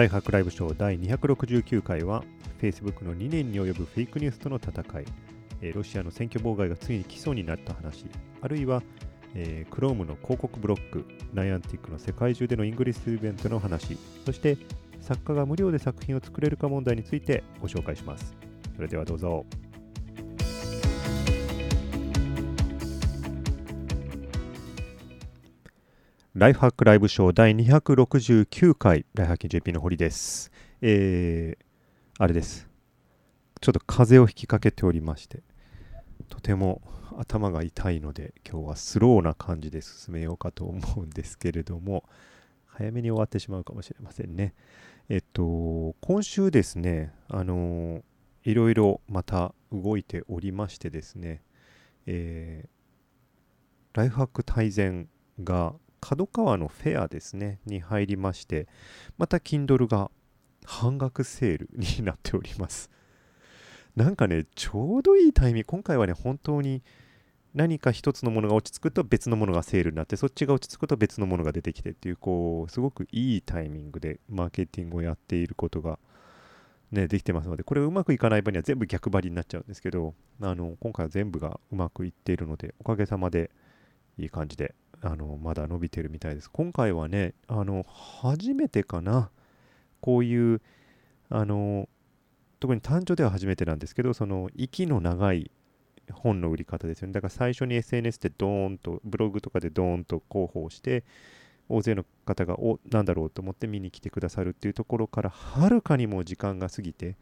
ライハックライブショー第269回は Facebook の2年に及ぶフェイクニュースとの戦い、えーロシアの選挙妨害がついに基礎になった話、あるいは、えー、Chrome の広告ブロック、ナイアンティックの世界中でのイングリスイベントの話、そして作家が無料で作品を作れるか問題についてご紹介します。それではどうぞ。ライフハックライブショー第269回、ライフハッキン JP の堀です。えー、あれです。ちょっと風邪をひきかけておりまして、とても頭が痛いので、今日はスローな感じで進めようかと思うんですけれども、早めに終わってしまうかもしれませんね。えっと、今週ですね、あのーいろいろまた動いておりましてですね、えーライフハック大全が角川のフェアですね、に入りまして、また Kindle が半額セールになっております。なんかね、ちょうどいいタイミング、今回はね、本当に何か一つのものが落ち着くと別のものがセールになって、そっちが落ち着くと別のものが出てきてっていう、こう、すごくいいタイミングでマーケティングをやっていることが、ね、できてますので、これうまくいかない場合には全部逆張りになっちゃうんですけど、あの今回は全部がうまくいっているので、おかげさまでいい感じで、あのまだ伸びてるみたいです。今回はね、あの初めてかな、こういう、あの特に誕生では初めてなんですけど、その息の長い本の売り方ですよね。だから最初に SNS でドーンと、ブログとかでドーンと広報して、大勢の方が、お、なんだろうと思って見に来てくださるっていうところから、はるかにもう時間が過ぎて、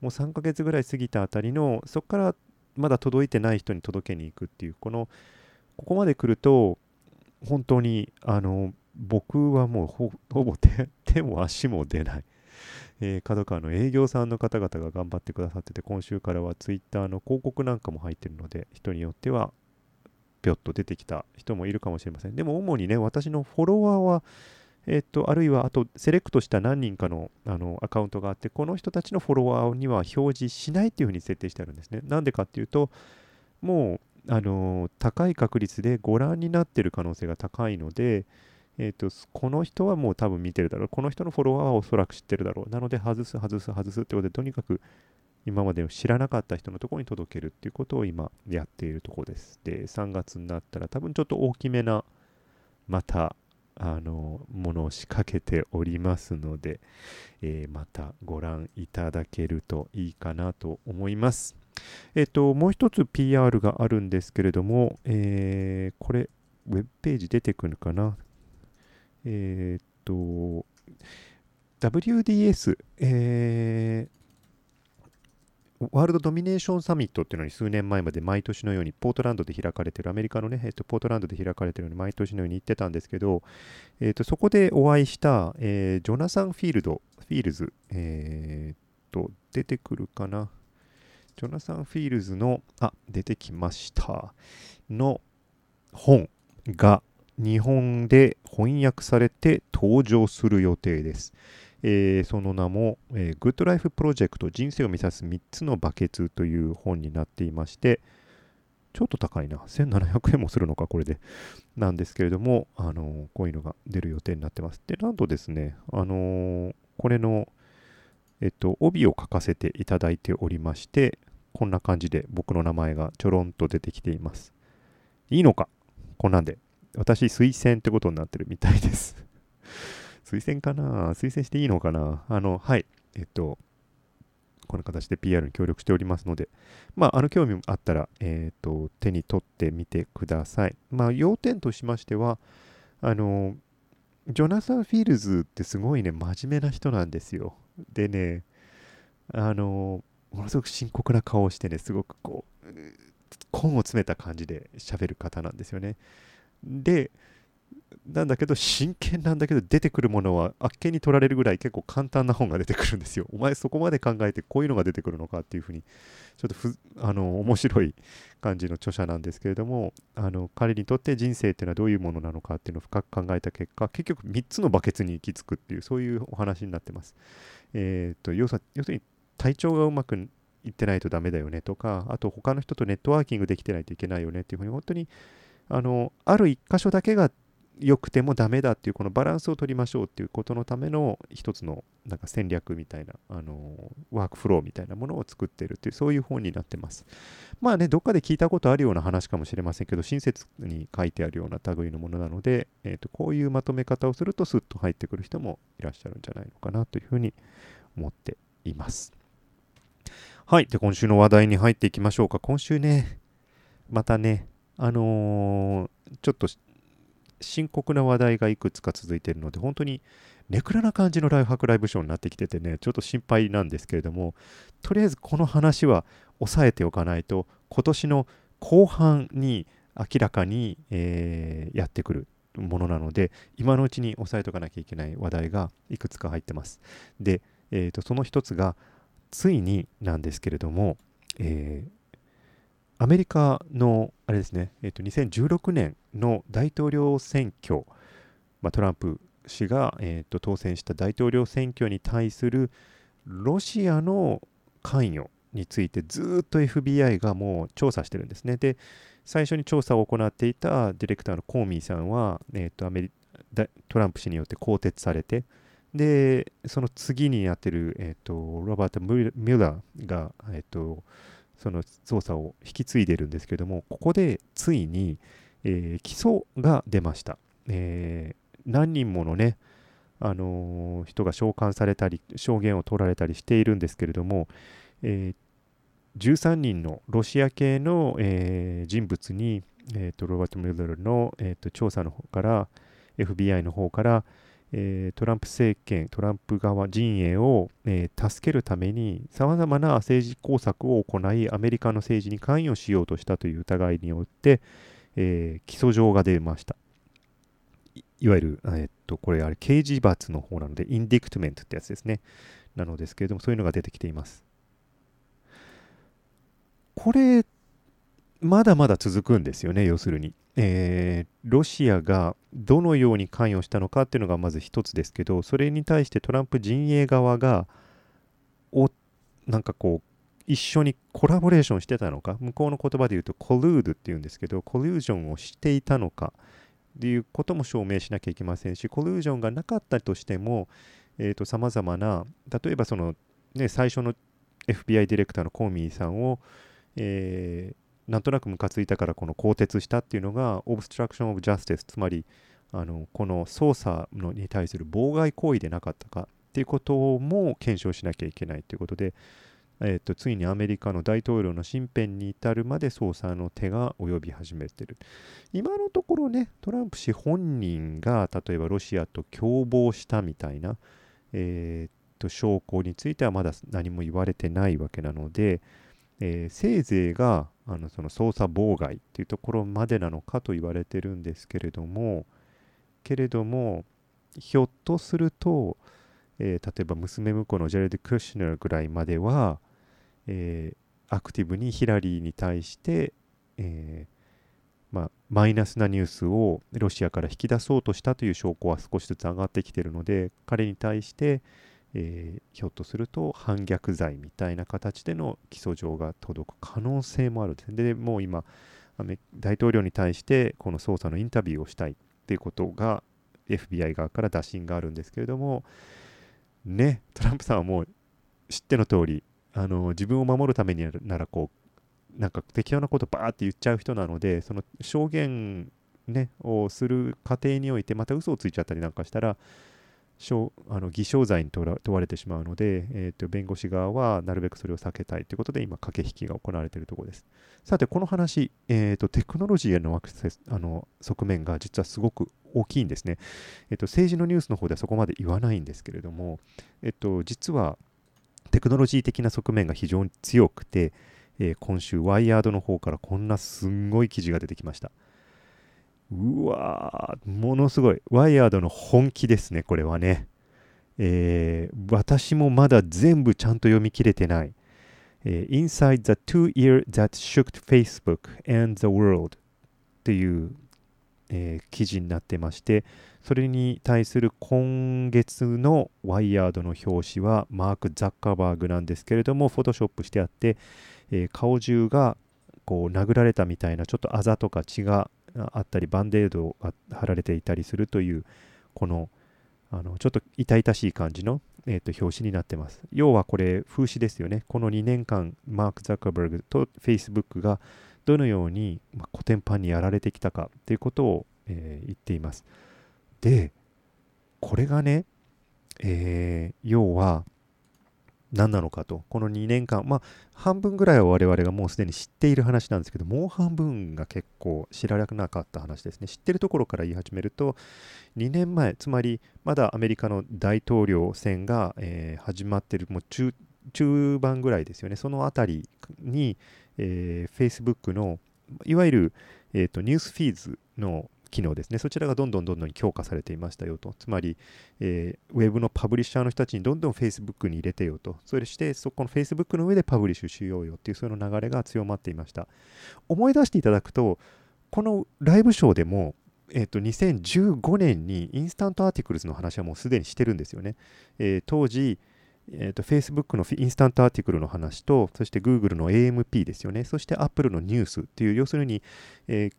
もう3ヶ月ぐらい過ぎたあたりの、そこからまだ届いてない人に届けに行くっていう、この、ここまで来ると、本当に、あの、僕はもうほぼ手手も足も出ない。えー、角川の営業さんの方々が頑張ってくださってて、今週からはツイッターの広告なんかも入ってるので、人によっては、ぴょっと出てきた人もいるかもしれません。でも主にね、私のフォロワーは、えっと、あるいはあとセレクトした何人かのあのアカウントがあって、この人たちのフォロワーには表示しないっていうふうに設定してあるんですね。なんでかっていうと、もう、あの高い確率でご覧になってる可能性が高いので、えっと、この人はもう多分見てるだろう。この人のフォロワーはおそらく知ってるだろう。なので、外す、外す、外すってことで、とにかく今まで知らなかった人のところに届けるっていうことを今やっているところです。で、3月になったら多分ちょっと大きめな、また、あの、ものを仕掛けておりますので、えーまたご覧いただけるといいかなと思います。えっと、もう一つ PR があるんですけれども、えーこれ、ウェブページ出てくるかな？えーっと、WDS、えーワールドドミネーションサミットっていうのに数年前まで毎年のようにポートランドで開かれてる、アメリカのね、えっと、ポートランドで開かれてるのに毎年のように行ってたんですけど、えっと、そこでお会いした、えージョナサン・フィールド、フィールズ、えーっと、出てくるかな？ジョナサン・フィールズの、あ、出てきました。の本が日本で翻訳されて登場する予定です。えーその名も、えー、グッドライフプロジェクト人生を満たす3つのバケツという本になっていまして、ちょっと高いな。1700円もするのか、これで。なんですけれども、あのーこういうのが出る予定になってます。で、なんとですね、あのーこれの、えっと、帯を書かせていただいておりまして、こんな感じで僕の名前がちょろんと出てきています。いいのか？こんなんで。私、推薦ってことになってるみたいです。推薦かな？推薦していいのかな？あの、はい。えっと、この形で PR に協力しておりますので、まあ、あの、興味あったら、えっと、手に取ってみてください。まあ、要点としましては、あの、ジョナサン・フィールズってすごいね、真面目な人なんですよ。でね、あの、ものすごく深刻な顔をしてね、すごくこう、根を詰めた感じで喋る方なんですよね。で、なんだけど、真剣なんだけど、出てくるものはあっけに取られるぐらい結構簡単な本が出てくるんですよ。お前そこまで考えてこういうのが出てくるのかっていうふうに、ちょっとふあの面白い感じの著者なんですけれども、あの彼にとって人生っていうのはどういうものなのかっていうのを深く考えた結果、結局3つのバケツに行き着くっていう、そういうお話になってます。えー、と要要するに体調がうまくいってないとダメだよねとか、あと他の人とネットワーキングできてないといけないよねっていうふうに、本当にあのある一箇所だけが良くてもダメだっていうこのバランスを取りましょうっていうことのための一つのなんか戦略みたいなあのワークフローみたいなものを作ってるっていうそういう本になってます。まあねどっかで聞いたことあるような話かもしれませんけど親切に書いてあるような類のものなので、えーと、こういうまとめ方をするとスッと入ってくる人もいらっしゃるんじゃないのかなというふうに思っています。はいで今週の話題に入っていきましょうか今週ねまたねあのー、ちょっと深刻な話題がいくつか続いているので、本当にネクラな感じのライフハックライブショーになってきててね、ちょっと心配なんですけれども、とりあえずこの話は抑えておかないと、今年の後半に明らかに、えー、やってくるものなので、今のうちに押さえておかなきゃいけない話題がいくつか入ってます。で、えーと、その一つが、ついになんですけれども、えーアメリカのあれですね、えー、と2016年の大統領選挙、まあ、トランプ氏が、えー、と当選した大統領選挙に対するロシアの関与についてずっと FBI がもう調査してるんですね。で、最初に調査を行っていたディレクターのコーミーさんは、えーとアメリトランプ氏によって更迭されて、で、その次にやってる、えーと、ロバート・ミュラーが、えーとその捜査を引き継いでるんですけども、ここでついに、えー、起訴が出ました。えー、何人ものね、あのー、人が召喚されたり、証言を取られたりしているんですけれども、えー、13人のロシア系の、え、人物に、えーと、ロバート・ミルルの、えーと調査の方から、FBI の方から、えー、トランプ政権、トランプ側陣営を、えー、助けるためにさまざまな政治工作を行い、アメリカの政治に関与しようとしたという疑いによって、えー、起訴状が出ました。いわゆる、え、っと、これ、あれ、刑事罰の方なので、インディクトメントってやつですね。なのですけれども、そういうのが出てきています。これ、まだまだ続くんですよね、要するに。えー、ロシアがどのように関与したのかっていうのがまず一つですけどそれに対してトランプ陣営側がおなんかこう一緒にコラボレーションしてたのか？向こうの言葉で言うとコルードっていうんですけどコリュージョンをしていたのか？っていうことも証明しなきゃいけませんしコリュージョンがなかったとしてもさまざまな例えばその、ね、最初の FBI ディレクターのコーミーさんを、えーなんとなくムカついたからこの更迭したっていうのがオブストラクション・オブ・ジャスティスつまりあのこの捜査のに対する妨害行為でなかったかっていうことも検証しなきゃいけないということで、えーと、ついにアメリカの大統領の身辺に至るまで捜査の手が及び始めてる。今のところねトランプ氏本人が例えばロシアと共謀したみたいな、えーと証拠についてはまだ何も言われてないわけなので、えー、せいぜいがあのその捜査妨害っていうところまでなのかと言われてるんですけれどもけれどもひょっとすると、えー、例えば娘婿のジェレド・クッシュナーぐらいまでは、えー、アクティブにヒラリーに対して、えーまあ、マイナスなニュースをロシアから引き出そうとしたという証拠は少しずつ上がってきているので彼に対して、えー、ひょっとすると反逆罪みたいな形での起訴状が届く可能性もあるでもう今大統領に対してこの捜査のインタビューをしたいっていうことが FBI 側から打診があるんですけれどもねトランプさんはもう知っての通りあの自分を守るためにならこうなんか適当なことバーって言っちゃう人なのでその証言、ね、をする過程においてまた嘘をついちゃったりなんかしたらあの偽証罪に問われてしまうので、えー、と弁護士側はなるべくそれを避けたいということで今駆け引きが行われているところです。さてこの話、えー、とテクノロジーへのアクセスあの側面が実はすごく大きいんですね、えー、と政治のニュースの方ではそこまで言わないんですけれども、えー、と実はテクノロジー的な側面が非常に強くて、えー、今週ワイヤードの方からこんなすんごい記事が出てきました。うわー、ものすごい。ワイヤードの本気ですね、これはね。えー、私もまだ全部ちゃんと読み切れてない。えー、Inside the Two Year That Shook Facebook and the World っていう、えー、記事になってまして、それに対する今月のワイヤードの表紙はマーク・ザッカーバーグなんですけれども、フォトショップしてあって、えー、顔中がこう殴られたみたいなちょっとあざとか血があったりバンデードが貼られていたりするというこのあのちょっと痛々しい感じの、えー、と表紙になってます。要はこれ風刺ですよね。この2年間マーク・ザッカーバーグと Facebook がどのように、まあ、コテンパンにやられてきたかということを、えー、言っています。で、これがね、えー、要は何なのかと、この2年間、まあ、半分ぐらいは我々がもうすでに知っている話なんですけど、もう半分が結構知らなかった話ですね。知ってるところから言い始めると、2年前、つまりまだアメリカの大統領選が、えー、始まってる、もう中中盤ぐらいですよね、そのあたりに、えー、Facebook のいわゆる、えーと、ニュースフィーズの機能ですね、そちらがどんどんどんどん強化されていましたよと、つまり、えー、ウェブのパブリッシャーの人たちにどんどん Facebook に入れてよと、それして、そこの Facebook の上で publish しようよっていう、その流れが強まっていました。思い出していただくと、このライブショーでも、えーと、2015年に Instant Articles の話はもうすでにしてるんですよね。えー、当時、えーと、Facebook の Instant Article の話と、そして Google の AMP ですよね、そして Apple のニュースっていう、要するに、えー、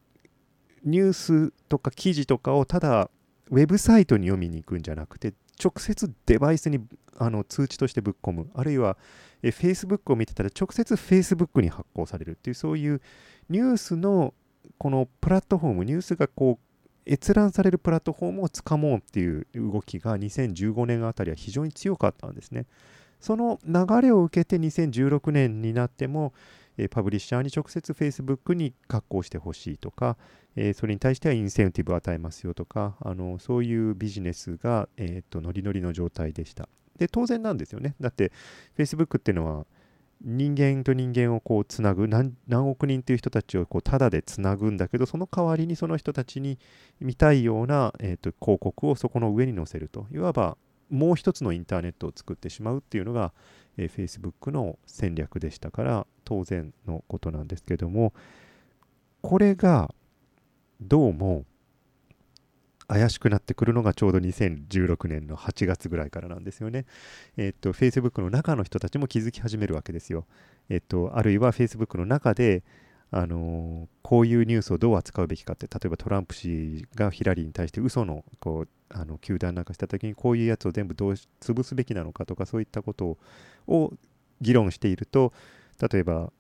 ニュースとか記事とかをただウェブサイトに読みに行くんじゃなくて、直接デバイスにあの通知としてぶっ込む、あるいは、え、Facebook を見てたら直接 Facebook に発行されるっていう、そういうニュースのこのプラットフォーム、ニュースがこう閲覧されるプラットフォームをつかもうっていう動きが2015年あたりは非常に強かったんですね。その流れを受けて2016年になっても、えパブリッシャーに直接 Facebook に格好してほしいとか、えそれに対してはインセンティブを与えますよとか、あのそういうビジネスが、えー、とノリノリの状態でした。で、当然なんですよね。だって Facebook っていうのは人間と人間をこうつなぐ何億人という人たちをこうタダでつなぐんだけどその代わりにその人たちに見たいような、えーと、広告をそこの上に載せるといわばもう一つのインターネットを作ってしまうっていうのが、えー、Facebook の戦略でしたから当然のことなんですけどもこれがどうも怪しくなってくるのがちょうど2016年の8月ぐらいからなんですよね。えっと、Facebook の中の人たちも気づき始めるわけですよ。えっと、あるいは Facebook の中で、あのー、こういうニュースをどう扱うべきかって、例えばトランプ氏がヒラリーに対して嘘のこうあの球団なんかしたときに、こういうやつを全部どう潰すべきなのかとか、そういったことを議論していると、例えば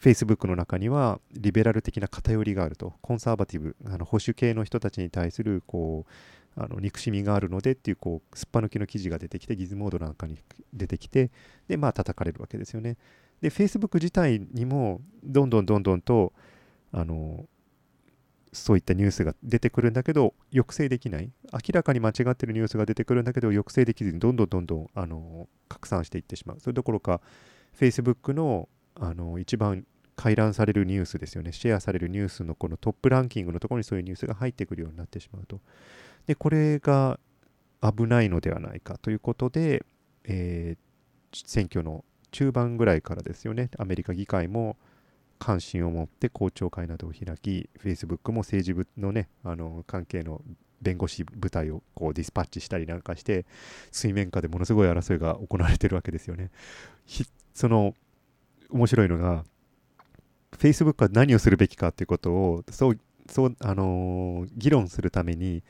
Facebook の中にはリベラル的な偏りがあると、コンサバティブ、あの保守系の人たちに対するこうあの憎しみがあるのでっていうこうすっぱ抜きの記事が出てきて、ギズモードなんかに出てきて、で、まあ叩かれるわけですよね。で、Facebook 自体にもどんどんどんどんと、あの、そういったニュースが出てくるんだけど、抑制できない。明らかに間違ってるニュースが出てくるんだけど、抑制できずにどんどんどんどんあの拡散していってしまう。それどころか、Facebook のあの一番回覧されるニュースですよね、シェアされるニュースのこのトップランキングのところにそういうニュースが入ってくるようになってしまうと。で、これが危ないのではないかということで、えー、選挙の中盤ぐらいからですよね、アメリカ議会も関心を持って公聴会などを開き、Facebook も政治部のね、あの関係の弁護士部隊をこうディスパッチしたりなんかして、水面下でものすごい争いが行われてるわけですよね。その面白いのが、Facebook は何をするべきかということを、そう、そう、あのー、議論するために、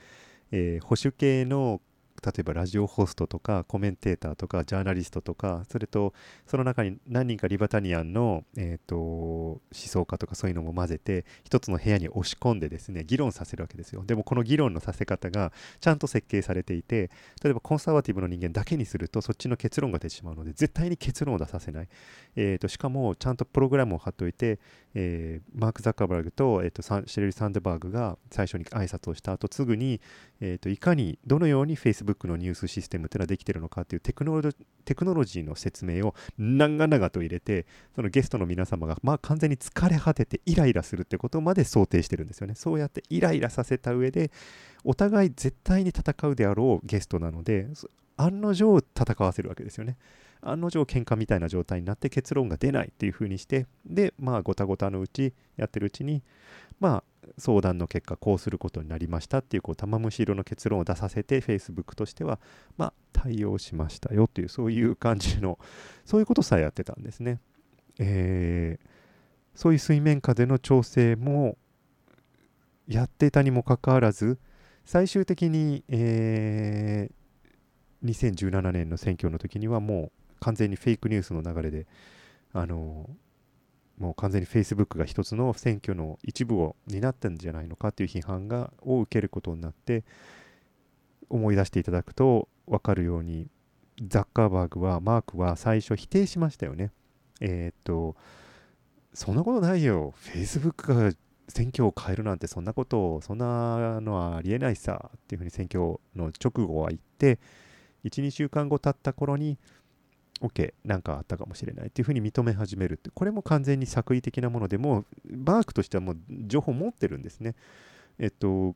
えー、保守系の例えばラジオホストとかコメンテーターとかジャーナリストとかそれとその中に何人かリバタニアンの、えーと、思想家とかそういうのも混ぜて一つの部屋に押し込んでですね議論させるわけですよ。でもこの議論のさせ方がちゃんと設計されていて例えばコンサバティブの人間だけにするとそっちの結論が出てしまうので絶対に結論を出させない、えーと、しかもちゃんとプログラムを貼っておいて、えー、マーク・ザッカーバーグと,、えーと、シェレリ・サンデバーグが最初に挨拶をした後すぐに、えー、といかにどのように Facebook Facebook のニュースシステムっていうのはできてるのかっていうテクノロテクノロジーの説明を長々と入れてそのゲストの皆様がまあ完全に疲れ果ててイライラするってことまで想定してるんですよね。そうやってイライラさせた上でお互い絶対に戦うであろうゲストなので案の定戦わせるわけですよね。案の定喧嘩みたいな状態になって結論が出ないっていう風にしてでまあごたごたのうちやってるうちにまあ相談の結果こうすることになりましたっていうこう玉虫色の結論を出させて Facebook としてはまあ対応しましたよっていうそういう感じのそういうことさえやってたんですね。えー、そういう水面下での調整もやってたにもかかわらず最終的に、えー、2017年の選挙の時にはもう完全にフェイクニュースの流れであのもう完全に Facebook が一つの選挙の一部を担ったんじゃないのかという批判がを受けることになって思い出していただくと分かるようにザッカーバーグはマークは最初否定しましたよね。えー、っとそんなことないよ Facebook が選挙を変えるなんてそんなことそんなのはありえないさっていうふうに選挙の直後は言って12週間後経った頃に OK なんかあったかもしれないっていうふうに認め始めるってこれも完全に作為的なものでもバークとしてはもう情報持ってるんですね。えっと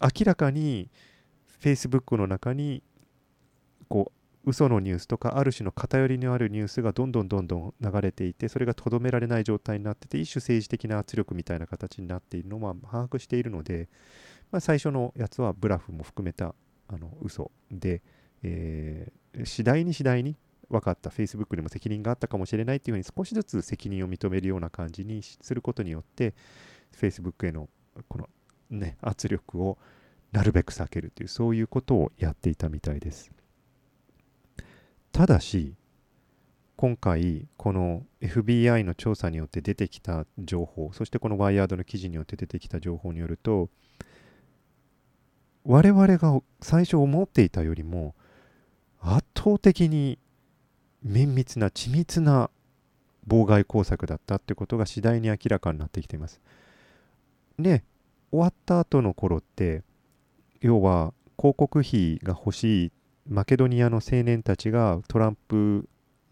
明らかに Facebook の中にこう嘘のニュースとかある種の偏りのあるニュースがどんどんどんどん流れていてそれがとどめられない状態になってて一種政治的な圧力みたいな形になっているのは把握しているので、まあ、最初のやつはブラフも含めたあの嘘で、えー、次第に次第に分かった。Facebook にも責任があったかもしれないっていうふうに少しずつ責任を認めるような感じにすることによって Facebook へのこのね圧力をなるべく避けるというそういうことをやっていたみたいです。ただし今回この FBI の調査によって出てきた情報そしてこのワイヤードの記事によって出てきた情報によると我々が最初思っていたよりも圧倒的に綿密な緻密な妨害工作だったってことが次第に明らかになってきています。で終わった後の頃って要は広告費が欲しいマケドニアの青年たちがトランプ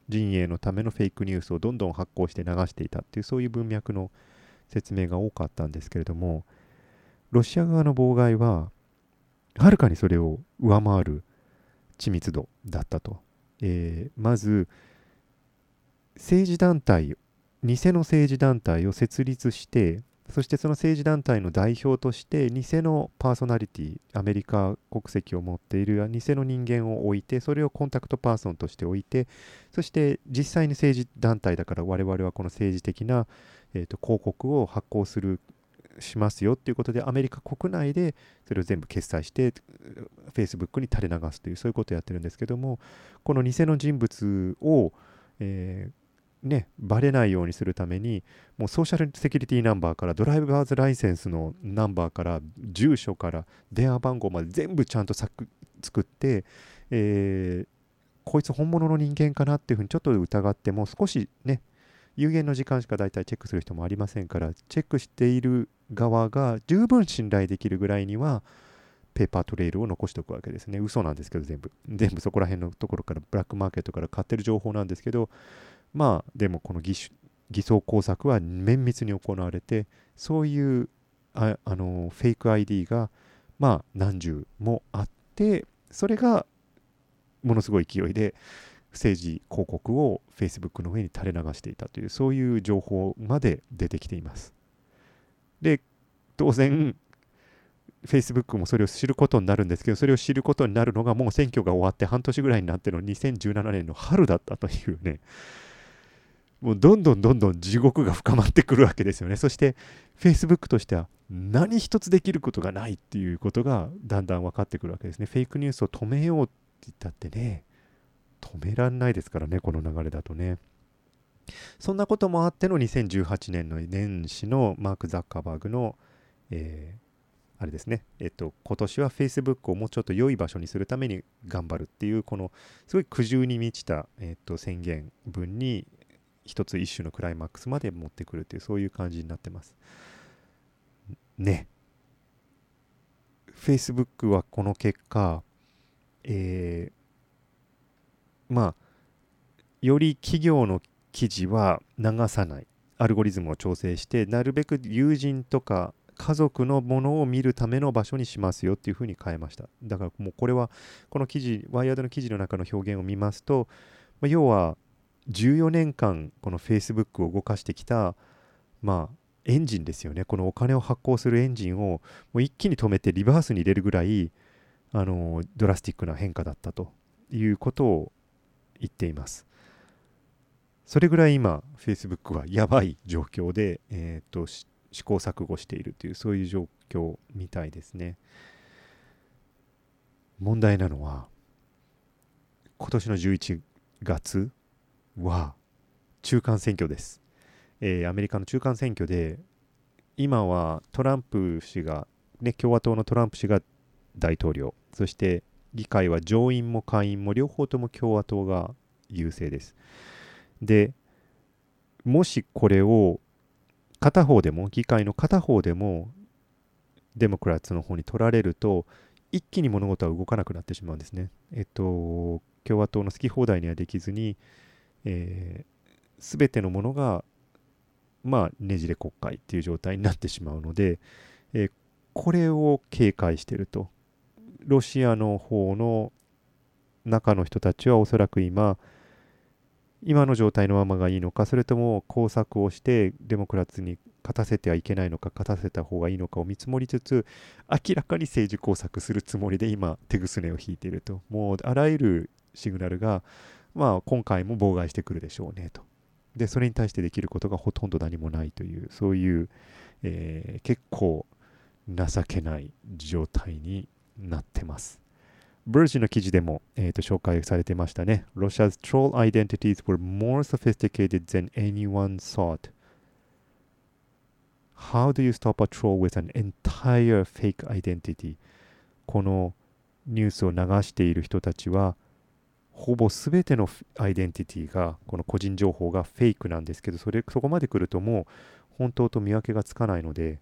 陣営のためのフェイクニュースをどんどん発行して流していたっていうそういう文脈の説明が多かったんですけれどもロシア側の妨害ははるかにそれを上回る緻密度だったとえー、まず政治団体偽の政治団体を設立してそしてその政治団体の代表として偽のパーソナリティアメリカ国籍を持っている偽の人間を置いてそれをコンタクトパーソンとして置いてそして実際に政治団体だから我々はこの政治的な、えーと広告を発行するしますよっていうことで、アメリカ国内でそれを全部決済して、Facebook に垂れ流すという、そういうことをやってるんですけども、この偽の人物を、えー、ね、バレないようにするために、もうソーシャルセキュリティナンバーから、ドライバーズライセンスのナンバーから、住所から電話番号まで全部ちゃんと作って、えー、こいつ本物の人間かなっていうふうにちょっと疑っても少しね有限の時間しか大体チェックする人もありませんからチェックしている側が十分信頼できるぐらいにはペーパートレイルを残しておくわけですね。嘘なんですけど全部。全部そこら辺のところからブラックマーケットから買ってる情報なんですけどまあでもこの偽偽装工作は綿密に行われてそういうああのフェイク ID がまあ何十もあってそれがものすごい勢いで政治広告を Facebook の上に垂れ流していたというそういう情報まで出てきています。で当然 Facebook もそれを知ることになるんですけどそれを知ることになるのがもう選挙が終わって半年ぐらいになっての2017年の春だったというね。もうどんどんどんどん地獄が深まってくるわけですよね。そして Facebook としては何一つできることがないっていうことがだんだん分かってくるわけですね。フェイクニュースを止めようって言ったってね止めらんないですからね、この流れだとね。そんなこともあっての2018年の年始のマーク・ザッカーバーグの、えー、あれですね、えっと、今年は Facebook をもうちょっと良い場所にするために頑張るっていう、このすごい苦渋に満ちた、えっと、宣言文に一つ一種のクライマックスまで持ってくるっていう、そういう感じになってます。ね。Facebook はこの結果、えー、まあ、より企業の記事は流さない。アルゴリズムを調整して、なるべく友人とか家族のものを見るための場所にしますよっていうふうに変えました。だからもうこれは、この記事、ワイヤードの記事の中の表現を見ますと、まあ、要は14年間この Facebook を動かしてきた、まあ、エンジンですよね。このお金を発行するエンジンをもう一気に止めてリバースに入れるぐらい、あのドラスティックな変化だったということを言っています。それぐらい今、Facebook はやばい状況で、えーと、試行錯誤しているという、そういう状況みたいですね。問題なのは、今年の11月は中間選挙です。えー、アメリカの中間選挙で、今はトランプ氏が、ね、共和党のトランプ氏が大統領、そして議会は上院も下院も両方とも共和党が優勢です。で、もしこれを片方でも、議会の片方でもデモクラッツの方に取られると、一気に物事は動かなくなってしまうんですね。えっと、共和党の好き放題にはできずに、えー、全てのものが、まあ、ねじれ国会っていう状態になってしまうので、えー、これを警戒してると。ロシアの方の中の人たちはおそらく今、今の状態のままがいいのか、それとも工作をしてデモクラッツに勝たせてはいけないのか、勝たせた方がいいのかを見積もりつつ、明らかに政治工作するつもりで今、手ぐすねを引いていると。もうあらゆるシグナルが、まあ、今回も妨害してくるでしょうねと。で、それに対してできることがほとんど何もないという、そういう、えー、結構情けない状態になってます。ブルージの記事でも、えー、と紹介されてましたね。Russia's troll identities were more sophisticated than anyone thought. How do you stop a troll with an entire fake identity? このニュースを流している人たちは、ほぼ全てのアイデンティティが、この個人情報がフェイクなんですけど、それそこまで来るともう本当と見分けがつかないので、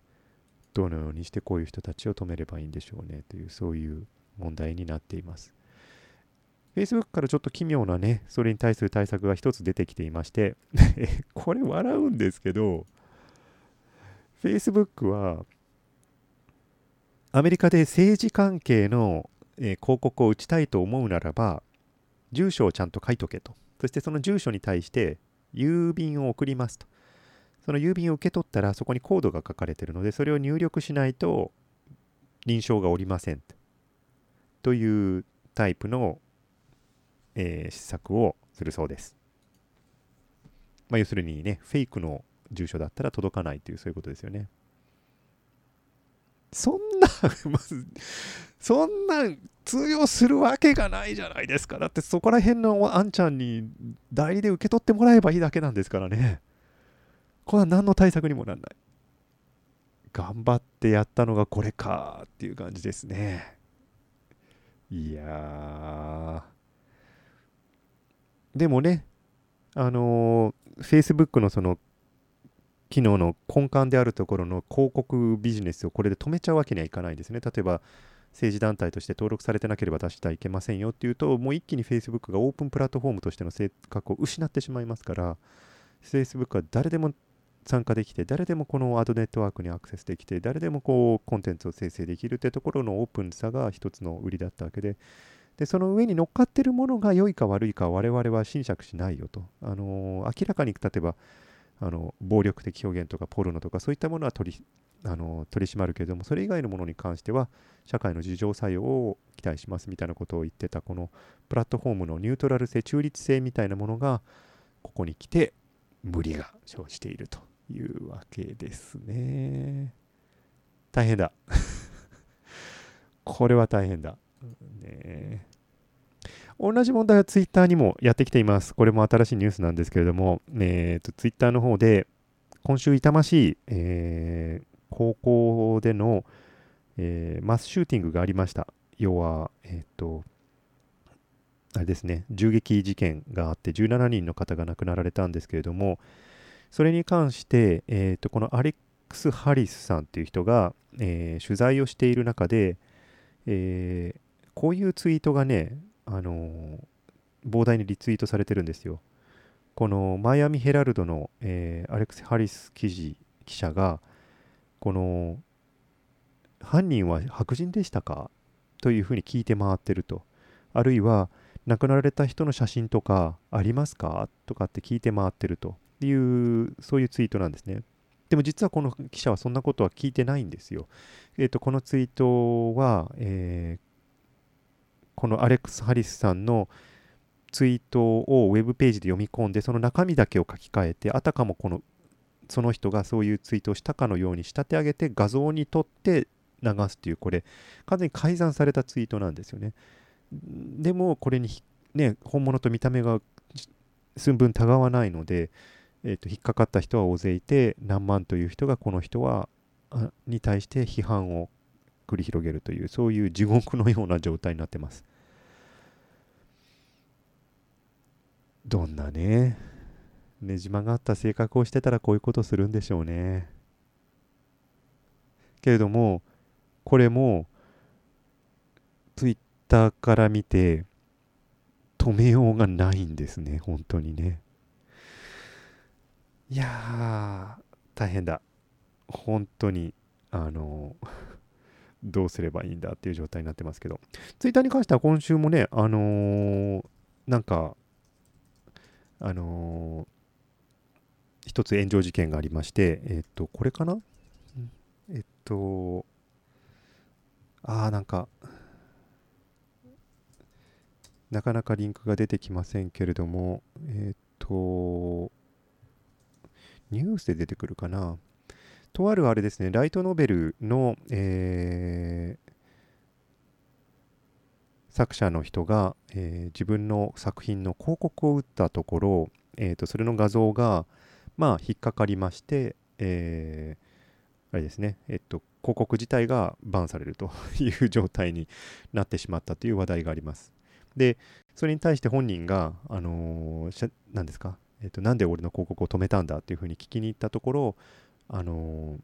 どのようにしてこういう人たちを止めればいいんでしょうねという、そういう問題になっています。Facebook からちょっと奇妙なね、それに対する対策が一つ出てきていまして、これ笑うんですけど、Facebook は、アメリカで政治関係の、えー、広告を打ちたいと思うならば、住所をちゃんと書いとけと。そしてその住所に対して郵便を送りますと。その郵便を受け取ったらそこにコードが書かれているので、それを入力しないと認証がおりません。というタイプの、えー、施策をするそうです。まあ、要するにね、フェイクの住所だったら届かないという、そういうことですよね。そんな まず、そんな通用するわけがないじゃないですか。だってそこら辺のあんちゃんに代理で受け取ってもらえばいいだけなんですからね。これは何の対策にもなんない。頑張ってやったのがこれかっていう感じですね。いやでもね、あのー、Facebook のその機能の根幹であるところの広告ビジネスをこれで止めちゃうわけにはいかないですね。例えば、政治団体として登録されてなければ出してはいけませんよっていうと、もう一気に Facebook がオープンプラットフォームとしての性格を失ってしまいますから、Facebook は誰でも参加できて、誰でもこのアドネットワークにアクセスできて、誰でもこうコンテンツを生成できるってところのオープンさが一つの売りだったわけで、でその上に乗っかってるものが良いか悪いか我々は侵釈しないよと。あの、明らかに例えばあの暴力的表現とかポルノとかそういったものは取りあの取り締まるけれどもそれ以外のものに関しては社会の自浄作用を期待しますみたいなことを言ってたこのプラットフォームのニュートラル性中立性みたいなものがここに来て無理が生じているというわけですね。大変だ。これは大変だ。ね、同じ問題はツイッターにもやってきています。これも新しいニュースなんですけれども、えーと、ツイッターの方で今週痛ましい、えー、高校での、えー、マスシューティングがありました。要は、えっ、ー、と、あれですね、銃撃事件があって17人の方が亡くなられたんですけれども、それに関して、えーと、このアレックス・ハリスさんという人が、えー、取材をしている中で、えー、こういうツイートがね、あのー、膨大にリツイートされてるんですよ。このマイアミ・ヘラルドの、えー、アレックス・ハリス記事記者が、この犯人は白人でしたか？というふうに聞いて回ってると。あるいは、亡くなられた人の写真とかありますか？とかって聞いて回ってると。っていう、そういうツイートなんですね。でも実はこの記者はそんなことは聞いてないんですよ。えっ、ー、と、このツイートは、えー、このアレックス・ハリスさんのツイートをウェブページで読み込んで、その中身だけを書き換えて、あたかもこのその人がそういうツイートをしたかのように仕立て上げて画像にとって流すっていう、これ、完全に改ざんされたツイートなんですよね。でも、これに、ね、本物と見た目が寸分たがわないので、えー、と引っかかった人は大勢いて、何万という人がこの人はに対して批判を繰り広げるという、そういう地獄のような状態になってます。どんなね、ねじ曲がった性格をしてたらこういうことするんでしょうね。けれども、これも、ツイッターから見て、止めようがないんですね、本当にね。いや、大変だ。本当に、あの、どうすればいいんだっていう状態になってますけど、ツイッターに関しては今週もね、あのー、なんか、あのー、一つ炎上事件がありまして、えっと、これかな？えっと、ああ、なんか、なかなかリンクが出てきませんけれども、えっと、ニュースで出てくるかな。とあるあれですね、ライトノベルの、えー、作者の人が、えー、自分の作品の広告を打ったところ、えーと、それの画像が、まあ、引っかかりまして、えー、あれですね、えっと、広告自体がバンされると いう状態になってしまったという話題があります。で、それに対して本人が、あのー、何ですか、えっと、なんで俺の広告を止めたんだっていうふうに聞きに行ったところ、あの、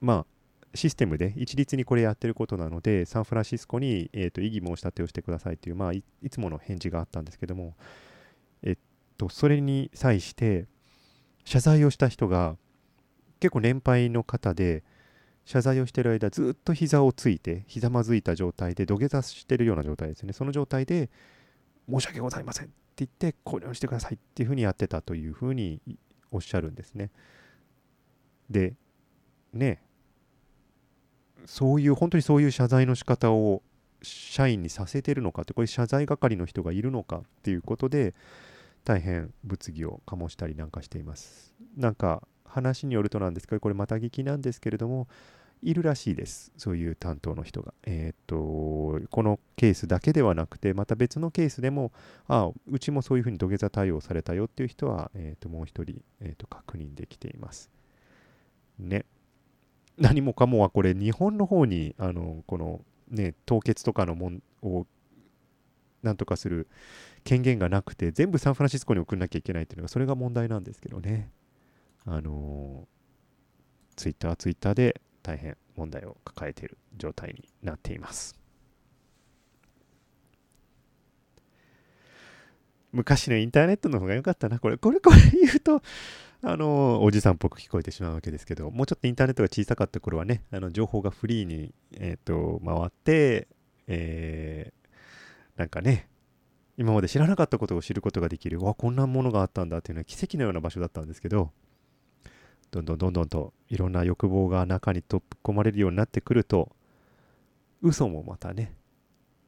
まあ、システムで一律にこれやってることなので、サンフランシスコに、えーと、異議申し立てをしてくださいという、まあい、いつもの返事があったんですけども、えっと、それに際して、謝罪をした人が、結構年配の方で、謝罪をしてる間、ずっと膝をついて、ひざまずいた状態で、土下座してるような状態ですね。その状態で、申し訳ございません言って、これをしてくださいっていうふうにやってたというふうにおっしゃるんですね。で、ね、そういう本当にそういう謝罪の仕方を社員にさせてるのかってこれ謝罪係の人がいるのかっていうことで大変物議を醸したりなんかしていますなんか話によるとなんですけどこれまた聞きなんですけれどもいるらしいです。そういう担当の人が。えー、っとこのケースだけではなくてまた別のケースでもあうちもそういうふうに土下座対応されたよっていう人は、えー、っともう一人、えー、っと確認できています。ね。何もかもはこれ日本の方にあのこのね凍結とかのもんをなんとかする権限がなくて全部サンフランシスコに送んなきゃいけないっていうのがそれが問題なんですけどね。あのツイッターツイッターで大変問題を抱えている状態になっています。昔のインターネットの方が良かったなこれ。これこれ言うとあの、おじさんっぽく聞こえてしまうわけですけど、もうちょっとインターネットが小さかった頃はね、あの情報がフリーに、えーと、回って、えー、なんかね、今まで知らなかったことを知ることができる、わ、こんなものがあったんだっていうのは奇跡のような場所だったんですけど、どんどんどんどんといろんな欲望が中に取っ込まれるようになってくると、嘘もまたね、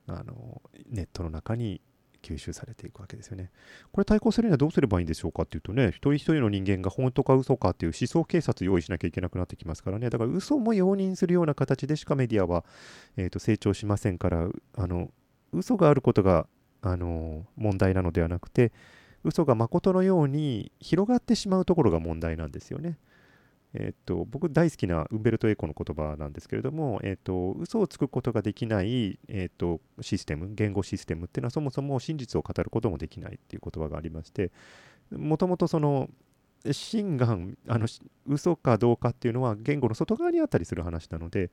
あのネットの中に吸収されていくわけですよね。これ対抗するにはどうすればいいんでしょうかっていうとね、一人一人の人間が本当か嘘かっていう思想警察用意しなきゃいけなくなってきますからね、だから嘘も容認するような形でしかメディアは、えー、と成長しませんから、あの嘘があることがあの問題なのではなくて、嘘が誠のように広がってしまうところが問題なんですよね。えっと、僕大好きなウンベルト・エコの言葉なんですけれども、えっと、嘘をつくことができない、えっと、システム、言語システムっていうのはそもそも真実を語ることもできないっていう言葉がありまして、もともとその、真贋、あの、嘘かどうかっていうのは言語の外側にあったりする話なので、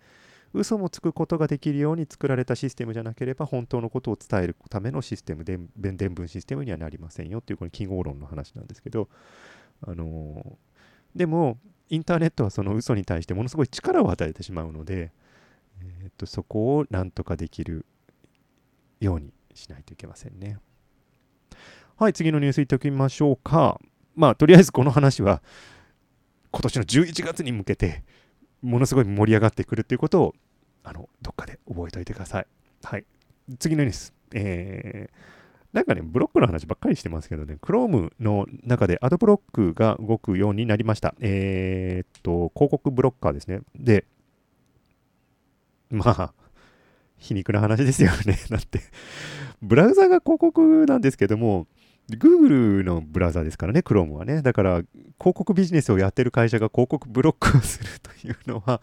嘘もつくことができるように作られたシステムじゃなければ本当のことを伝えるためのシステム、伝聞システムにはなりませんよっていうこの記号論の話なんですけど、あのー、でも、インターネットはその嘘に対してものすごい力を与えてしまうので、えー、とそこをなんとかできるようにしないといけませんね。はい、次のニュースいっておきましょうか。まあ、とりあえずこの話は、今年の11月に向けて、ものすごい盛り上がってくるっていうことを、あの、どっかで覚えておいてください。はい。次のニュース。えーなんかね、ブロックの話ばっかりしてますけどね、Chrome の中でアドブロックが動くようになりました。えー、っと、広告ブロッカーですね。で、まあ、皮肉な話ですよね。だって、ブラウザが広告なんですけども、Google のブラウザですからね、Chrome はね。だから、広告ビジネスをやってる会社が広告ブロックをするというのは、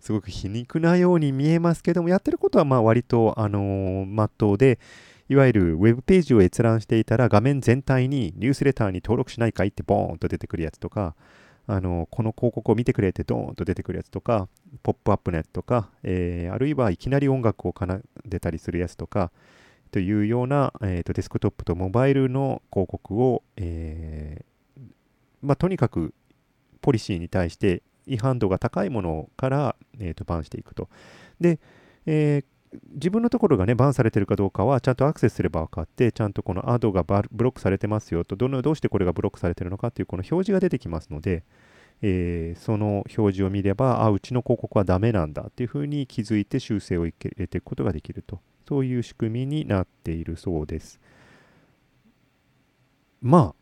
すごく皮肉なように見えますけども、やってることはまあ割と、あのー、まっとうで、いわゆるウェブページを閲覧していたら画面全体にニュースレターに登録しないかいってボーンと出てくるやつとか、あのこの広告を見てくれってドーンと出てくるやつとか、ポップアップのやつとか、えー、あるいはいきなり音楽を奏でたりするやつとか、というような、えーと、デスクトップとモバイルの広告を、えー、まあ、とにかくポリシーに対して違反度が高いものから、えーと、バンしていくと。で、えー自分のところがね、バンされてるかどうかは、ちゃんとアクセスすれば分かって、ちゃんとこのアドがブロックされてますよと、どのどうしてこれがブロックされてるのかっていう、この表示が出てきますので、えー、その表示を見れば、あ、うちの広告はダメなんだっていうふうに気づいて修正を入れていくことができると、そういう仕組みになっているそうです。まあ、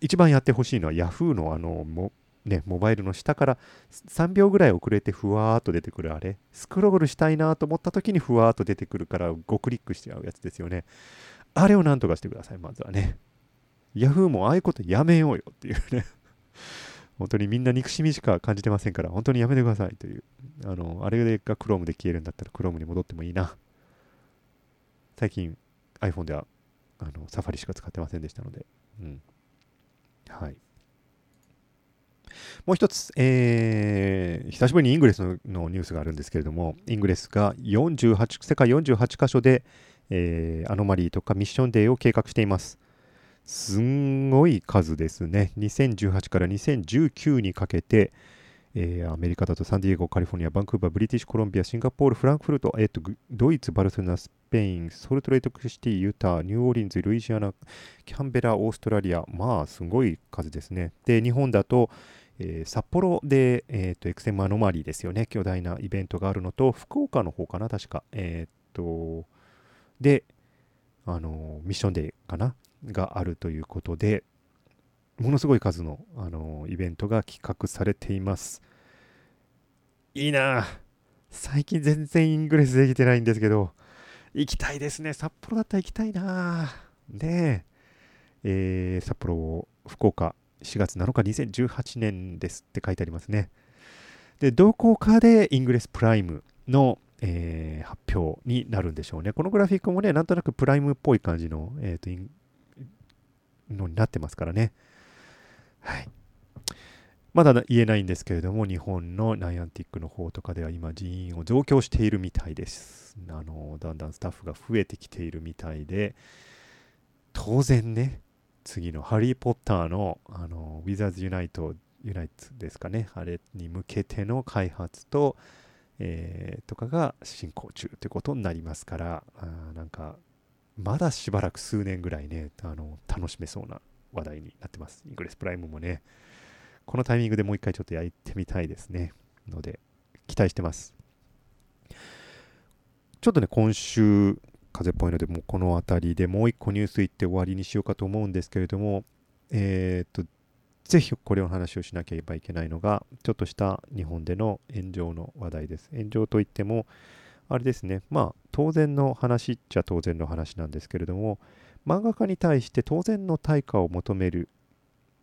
一番やってほしいのは Yahoo のあの、ね、モバイルの下から3秒ぐらい遅れてふわーっと出てくるあれ、スクロールしたいなと思った時にふわーっと出てくるから5クリックしちゃうやつですよね。あれをなんとかしてください、まずはね。Yahoo もああいうことやめようよっていうね 本当にみんな憎しみしか感じてませんから、本当にやめてくださいという。あの、あれが Chrome で消えるんだったら Chrome に戻ってもいいな。最近 iPhone ではあのサファリしか使ってませんでしたので。うん。はい。もう一つ、えー、久しぶりにイングレスのニュースがあるんですけれども、イングレスが48世界48カ所で、えー、 Anomaly とか Mission Day を計画しています。すんごい数ですね。2018から2019にかけて、えー、アメリカだとサンディエゴ、カリフォルニア、バンクーバー、ブリティッシュコロンビア、シンガポール、フランクフルト、えーと、ドイツ、バルセロナ、スペイン、ソルトレークシティ、ユタ、ニューオーリンズ、ルイジアナ、キャンベラ、オーストラリア、まあ、すごい数ですね。で、日本だと、えー、札幌で、えーと、 XM Anomaly ですよね、巨大なイベントがあるのと、福岡の方かな、確か。えっ、と、で、あの Mission Day かな、があるということで、ものすごい数の、あのイベントが企画されています。いいな最近全然 Ingress できてないんですけど、行きたいですね。札幌だったら行きたいなねえ、えー、札幌、福岡、4月7日2018年ですって書いてありますね。で、どこかで Ingress Prime の、えー、発表になるんでしょうね。このグラフィックもね、なんとなく Prime っぽい感じの、えーと、のになってますからね。はい。まだ言えないんですけれども、日本のナイアンティックの方とかでは今人員を増強しているみたいです。あのだんだんスタッフが増えてきているみたいで、当然ね、次のハリー・ポッターのあのウィザーズ・ユナイト、ユナイトですかね、あれに向けての開発と、えー、とかが進行中ということになりますから、あなんか、まだしばらく数年ぐらいね、あの楽しめそうな話題になってます。イングレスプライムもね、このタイミングでもう一回ちょっとやってみたいですね。ので、期待してます。ちょっとね、今週、風っぽいので、もうこの辺りでもう一個ニュースいって終わりにしようかと思うんですけれども、えー、っと、ぜひこれの話をしなければいけないのが、ちょっとした日本での炎上の話題です。炎上といっても、あれですね、まあ、当然の話っちゃ当然の話なんですけれども、漫画家に対して当然の対価を求める、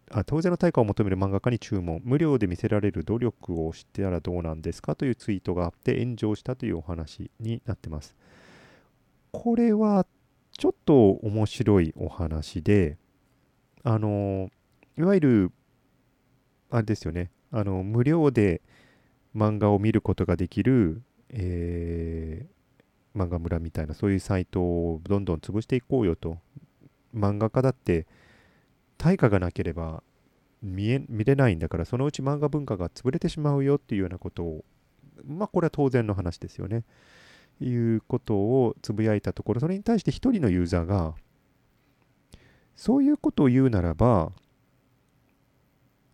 あ当然の対価を求める漫画家に注文、無料で見せられる努力をしてたらどうなんですかというツイートがあって炎上したというお話になってます。これはちょっと面白いお話で、あの、いわゆる、あれですよね、あの、無料で漫画を見ることができる、えー、漫画村みたいな、そういうサイトをどんどん潰していこうよと。漫画家だって、対価がなければ見え見れないんだから、そのうち漫画文化が潰れてしまうよっていうようなことを、まあ、これは当然の話ですよね。いうことをつぶやいたところ、それに対して1人のユーザーが、そういうことを言うならば、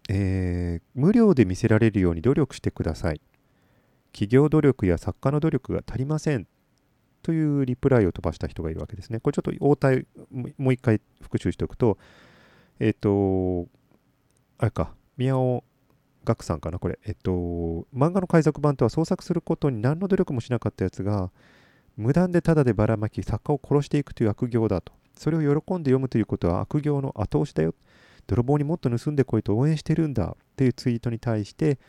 えー、無料で見せられるように努力してください。企業努力や作家の努力が足りません。というリプライを飛ばした人がいるわけですね。これちょっと応対、もう一回復習しておくと、えっ、ー、と、あれか、宮尾ガクさんかなこれ。えっと、漫画の海賊版とは創作することに何の努力もしなかったやつが、無断でただでばらまき、作家を殺していくという悪行だと。それを喜んで読むということは悪行の後押しだよ。泥棒にもっと盗んでこいと応援してるんだっていうツイートに対して、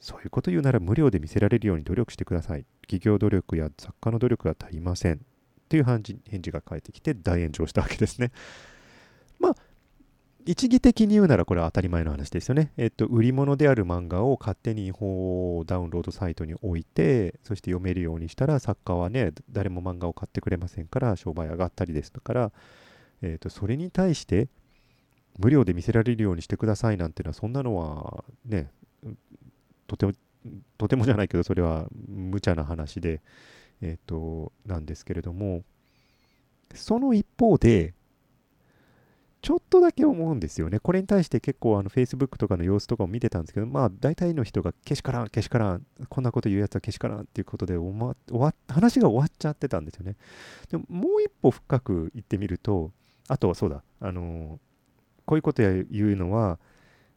そういうこと言うなら無料で見せられるように努力してください。企業努力や作家の努力が足りません。っていう返事返事が返ってきて大炎上したわけですね。まあ、一義的に言うならこれは当たり前の話ですよね。えっと、売り物である漫画を勝手に違法ダウンロードサイトに置いて、そして読めるようにしたら作家はね、誰も漫画を買ってくれませんから商売上がったりですから、えっと、それに対して無料で見せられるようにしてくださいなんていうのはそんなのはね、とても、とてもじゃないけどそれは無茶な話で、えっと、なんですけれども、その一方で、ちょっとだけ思うんですよね。これに対して結構あの Facebook とかの様子とかを見てたんですけど、まあ大体の人がけしからん、けしからん、こんなこと言うやつはけしからんっていうことで終わ話が終わっちゃってたんですよね。でももう一歩深く言ってみると、あとはそうだ、あのー、こういうこと言うのは、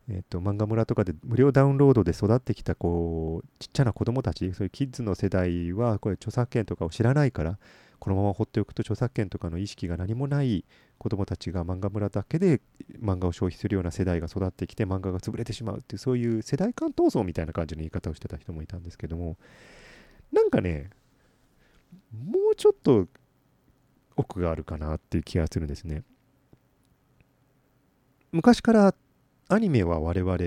えっ、ー、と、漫画村とかで無料ダウンロードで育ってきたこうちっちゃな子供たち、そういうキッズの世代はこれ著作権とかを知らないから、このまま放っておくと著作権とかの意識が何もない子どもたちが漫画村だけで漫画を消費するような世代が育ってきて漫画が潰れてしまうっていうそういう世代間闘争みたいな感じの言い方をしてた人もいたんですけどもなんかねもうちょっと奥があるかなっていう気がするんですね。昔からアニメは我々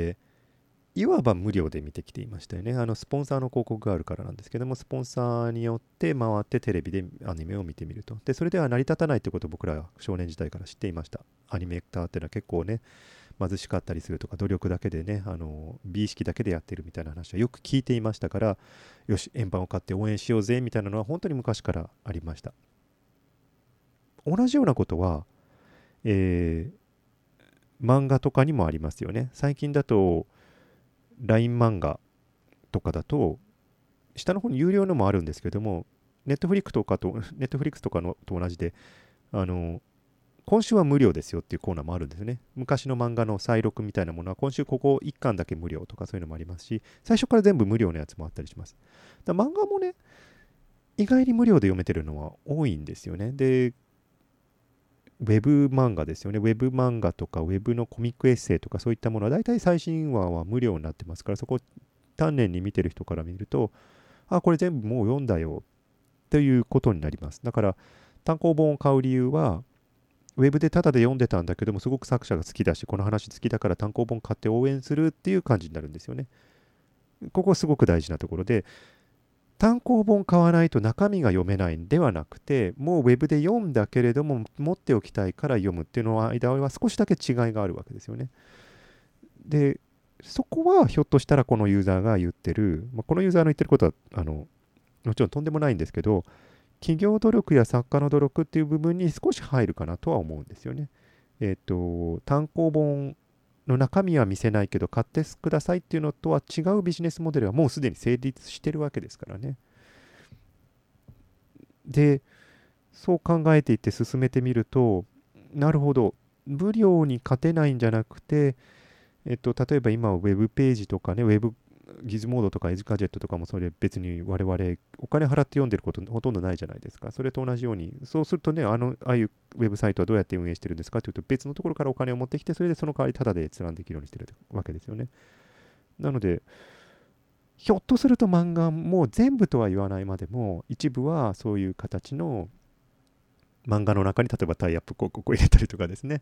いわば無料で見てきていましたよね。あのスポンサーの広告があるからなんですけども、スポンサーによって回ってテレビでアニメを見てみると。で、それでは成り立たないってことを僕らは少年時代から知っていました。アニメーターっていうのは結構ね、貧しかったりするとか、努力だけでね、あの美意識だけでやってるみたいな話はよく聞いていましたから、よし、円盤を買って応援しようぜみたいなのは本当に昔からありました。同じようなことは、えー、漫画とかにもありますよね。最近だと、LINE 漫画とかだと、下の方に有料のもあるんですけども、ネットフリックとかと、ネットフリックスとかのと同じで、あの、今週は無料ですよっていうコーナーもあるんですね。昔の漫画の再録みたいなものは、今週ここ1巻だけ無料とかそういうのもありますし、最初から全部無料のやつもあったりします。だ漫画もね、意外に無料で読めてるのは多いんですよね。で、ウェブ漫画ですよね。ウェブ漫画とか、ウェブのコミックエッセイとか、そういったものは、大体最新話は無料になってますから、そこを丹念に見てる人から見ると、あ、これ全部もう読んだよ、ということになります。だから、単行本を買う理由は、ウェブでタダで読んでたんだけども、すごく作者が好きだし、この話好きだから単行本買って応援するっていう感じになるんですよね。ここすごく大事なところで、単行本買わないと中身が読めないんではなくて、もうウェブで読んだけれども持っておきたいから読むっていうのは間は少しだけ違いがあるわけですよね。で、そこはひょっとしたらこのユーザーが言ってる、まあ、このユーザーの言ってることはあのもちろんとんでもないんですけど、企業努力や作家の努力っていう部分に少し入るかなとは思うんですよね。えっ、ー、と、単行本の中身は見せないけど買ってくださいっていうのとは違うビジネスモデルはもうすでに成立してるわけですからね。で、そう考えていって進めてみると、なるほど、無料に勝てないんじゃなくて、えっと、例えば今はウェブページとかね、ウェブギズモードとかエジガジェットとかもそれ別に我々お金払って読んでることほとんどないじゃないですか。それと同じように、そうするとね、あの、ああいうウェブサイトはどうやって運営してるんですかというと別のところからお金を持ってきて、それでその代わりタダで閲覧できるようにしてるわけですよね。なので、ひょっとすると漫画も全部とは言わないまでも、一部はそういう形の漫画の中に例えばタイアップ広告を入れたりとかですね。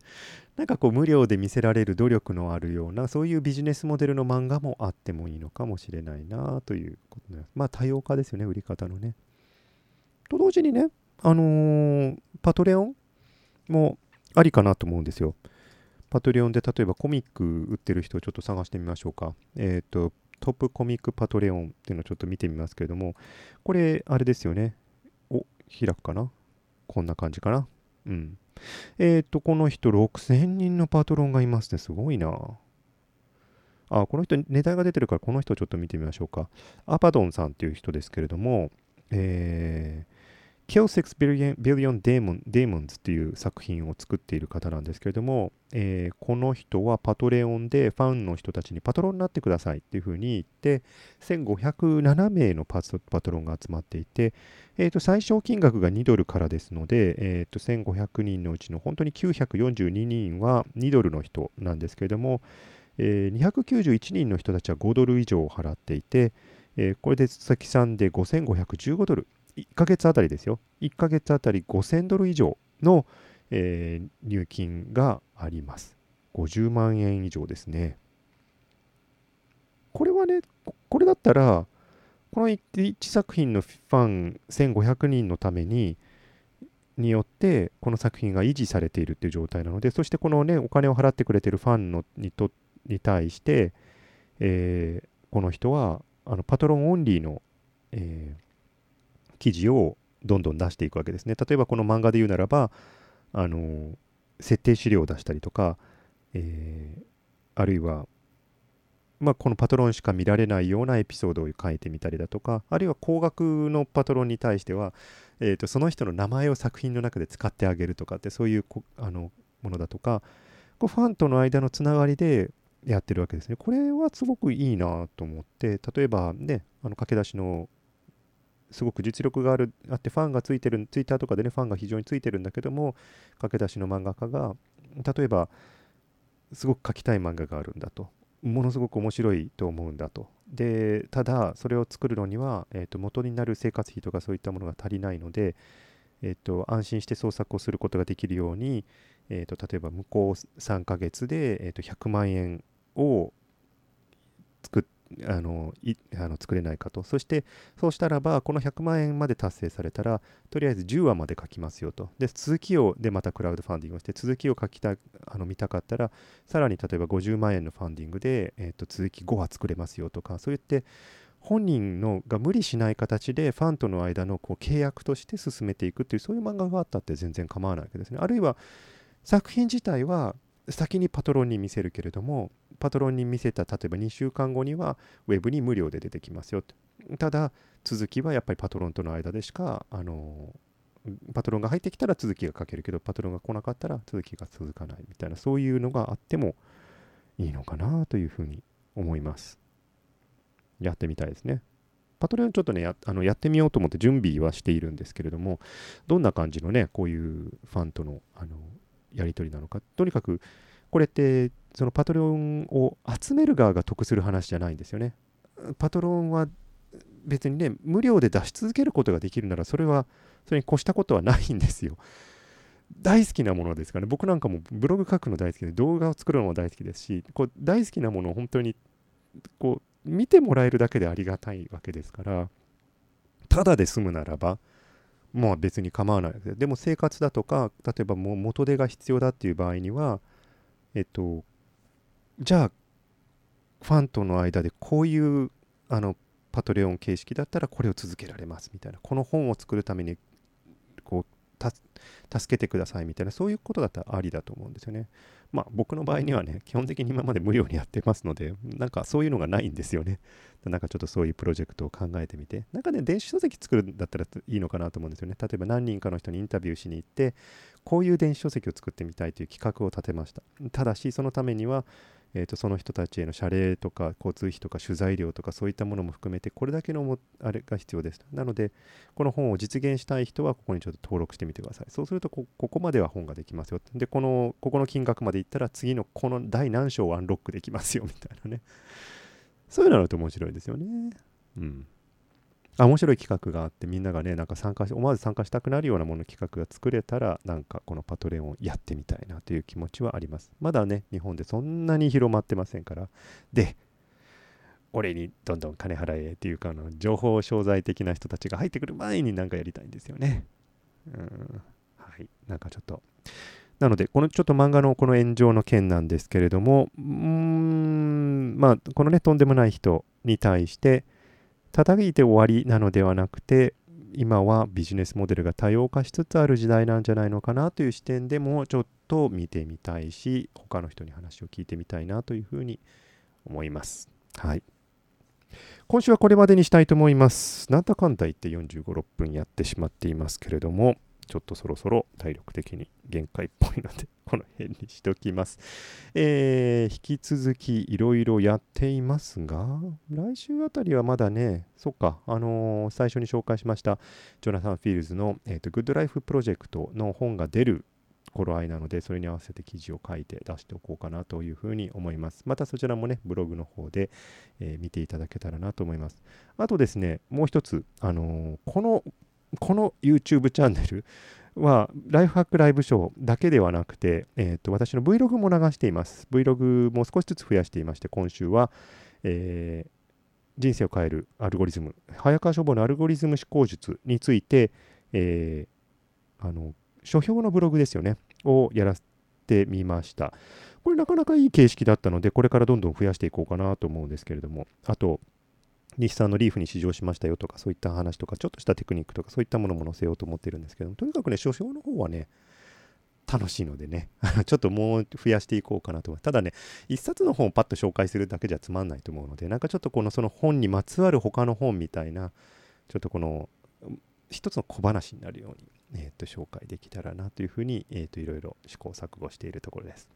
なんかこう無料で見せられる努力のあるようなそういうビジネスモデルの漫画もあってもいいのかもしれないなということです。まあ多様化ですよね売り方のね。と同時にねあのー、パトレオンもありかなと思うんですよ。パトレオンで例えばコミック売ってる人をちょっと探してみましょうか。えっ、ー、とトップコミックパトレオンっていうのをちょっと見てみますけれども。これあれですよね。お開くかな？こんな感じかな。うん。えっ、ー、と、この人6000人のパトロンがいますね。すごいな。あ、この人、値段が出てるから、この人ちょっと見てみましょうか。アパドンさんっていう人ですけれども、えー、Kill Six Billion, Billion Demon, Demons っていう作品を作っている方なんですけれども、えー、この人はパトレオンでファンの人たちにパトロンになってくださいっていうふうに言って、1507名のパトロンが集まっていて、えー、と最小金額が2ドルからですので、えー、と1500人のうちの本当に942人は2ドルの人なんですけれども、えー、291人の人たちは5ドル以上払っていて、えー、これで月算で5515ドル。1ヶ月あたりですよ。1ヶ月あたり5000ドル以上の、えー、入金があります。50万円以上ですね。これはね、これだったら、この 1, 1作品のファン1500人のために、によってこの作品が維持されているっていう状態なのでそしてこのねお金を払ってくれてるファンのにとに対して、えー、この人はあのパトロンオンリーの、えー、記事をどんどん出していくわけですね。例えばこの漫画で言うならば、あの設定資料を出したりとか、えー、あるいは、まあ、このパトロンしか見られないようなエピソードを書いてみたりだとか、あるいは高額のパトロンに対しては、えーと、その人の名前を作品の中で使ってあげるとかって、そういうあのものだとか、こうファンとの間のつながりでやってるわけですね。これはすごくいいなと思って、例えばね、あの駆け出しのすごく実力があるあってファンがついてるツイッターとかでねファンが非常についてるんだけども駆け出しの漫画家が例えばすごく描きたい漫画があるんだと。ものすごく面白いと思うんだと。でただそれを作るのには、えー、と元になる生活費とかそういったものが足りないので、えー、と安心して創作をすることができるように、えー、と例えば向こう3ヶ月で、えー、と100万円を作ってあのいあの作れないかと。そしてそうしたらばこの100万円まで達成されたらとりあえず10話まで書きますよと。で続きをでまたクラウドファンディングをして続きを書きたあの見たかったらさらに例えば50万円のファンディングで、えー、と続き5話作れますよとかそう言って本人のが無理しない形でファンとの間のこう契約として進めていくっていうそういう漫画があったって全然構わないわけですね。あるいは作品自体は先にパトロンに見せるけれどもパトロンに見せた例えば2週間後にはウェブに無料で出てきますよただ続きはやっぱりパトロンとの間でしかあのパトロンが入ってきたら続きが書けるけどパトロンが来なかったら続きが続かないみたいなそういうのがあってもいいのかなというふうに思います。やってみたいですね。パトレオンちょっとねやあのやってみようと思って準備はしているんですけれどもどんな感じのねこういうファンとのあのやり取りなのか。とにかくこれってそのパトロンを集める側が得する話じゃないんですよね。パトロンは別にね無料で出し続けることができるならそれはそれに越したことはないんですよ。大好きなものですからね。僕なんかもブログ書くの大好きで動画を作るのも大好きですしこう大好きなものを本当にこう見てもらえるだけでありがたいわけですからただで済むならばまあ別に構わないででも生活だとか例えばもう元手が必要だっていう場合にはえっとじゃあファンとの間でこういうあのパトレオン形式だったらこれを続けられますみたいなこの本を作るために助けてくださいみたいなそういうことだったらありだと思うんですよね。まあ僕の場合にはね基本的に今まで無料にやってますのでなんかそういうのがないんですよね。なんかちょっとそういうプロジェクトを考えてみて、なんかね、電子書籍作るんだったらいいのかなと思うんですよね。例えば何人かの人にインタビューしに行って、こういう電子書籍を作ってみたいという企画を立てました。ただし、そのためには、えーと、その人たちへの謝礼とか交通費とか取材料とかそういったものも含めてこれだけのもあれが必要です。なのでこの本を実現したい人はここにちょっと登録してみてください。そうするとここまでは本ができますよ。でこのここの金額までいったら次のこの第何章をアンロックできますよみたいなね。そういうのだと面白いですよね。うん。あ面白い企画があってみんながねなんか参加し思わず参加したくなるようなもの企画が作れたらなんかこのパトレオンをやってみたいなという気持ちはあります。まだね日本でそんなに広まってませんから。で俺にどんどん金払えっていうかあの情報商材的な人たちが入ってくる前になんかやりたいんですよね。うんはい。なんかちょっと。なのでこのちょっと漫画のこの炎上の件なんですけれどもうーんまあこのねとんでもない人に対して叩いて終わりなのではなくて今はビジネスモデルが多様化しつつある時代なんじゃないのかなという視点でもちょっと見てみたいし他の人に話を聞いてみたいなというふうに思います。はい。今週はこれまでにしたいと思います。なんだかんだ言って45、6分やってしまっていますけれども、ちょっとそろそろ体力的に限界っぽいので、この辺にしときます。えー、引き続きいろいろやっていますが、来週あたりはまだね、そっか、あのー、最初に紹介しました、ジョナサン・フィールズの、えーと、グッドライフプロジェクトの本が出る頃合いなので、それに合わせて記事を書いて出しておこうかなというふうに思います。またそちらもね、ブログの方で、えー、見ていただけたらなと思います。あとですね、もう一つ、あのー、このこの YouTube チャンネルは、ライフハックライブショーだけではなくて、えーと、私の Vlog も流しています。Vlog も少しずつ増やしていまして、今週は、えー、人生を変えるアルゴリズム、早川書房のアルゴリズム思考術について、えー、あの書評のブログですよね、をやらせてみました。これなかなかいい形式だったので、これからどんどん増やしていこうかなと思うんですけれども、あと、日産のリーフに試乗しましたよとか、そういった話とか、ちょっとしたテクニックとか、そういったものも載せようと思ってるんですけども、とにかくね、書評の方はね、楽しいのでね、ちょっともう増やしていこうかなと思います。ただね、一冊の本をパッと紹介するだけじゃつまんないと思うので、なんかちょっとこのその本にまつわる他の本みたいな、ちょっとこの一つの小話になるように、えー、と紹介できたらなというふうに、えー、といろいろ試行錯誤しているところです。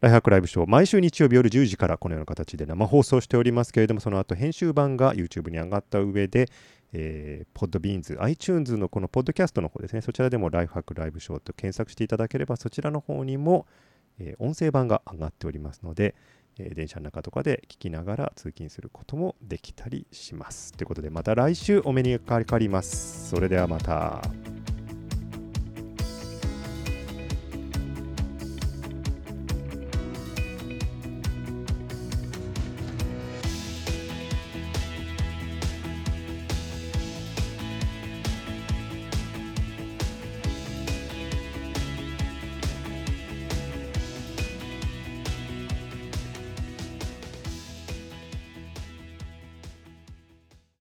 ライフハックライブショー、毎週日曜日夜10時からこのような形で生放送しておりますけれども、その後編集版が YouTube に上がった上で、えー、ポッドビーンズ、iTunes のこのポッドキャストの方ですね、そちらでもライフハックライブショーと検索していただければ、そちらの方にも、えー、音声版が上がっておりますので、えー、電車の中とかで聞きながら通勤することもできたりします。ということで、また来週お目にかかります。それではまた。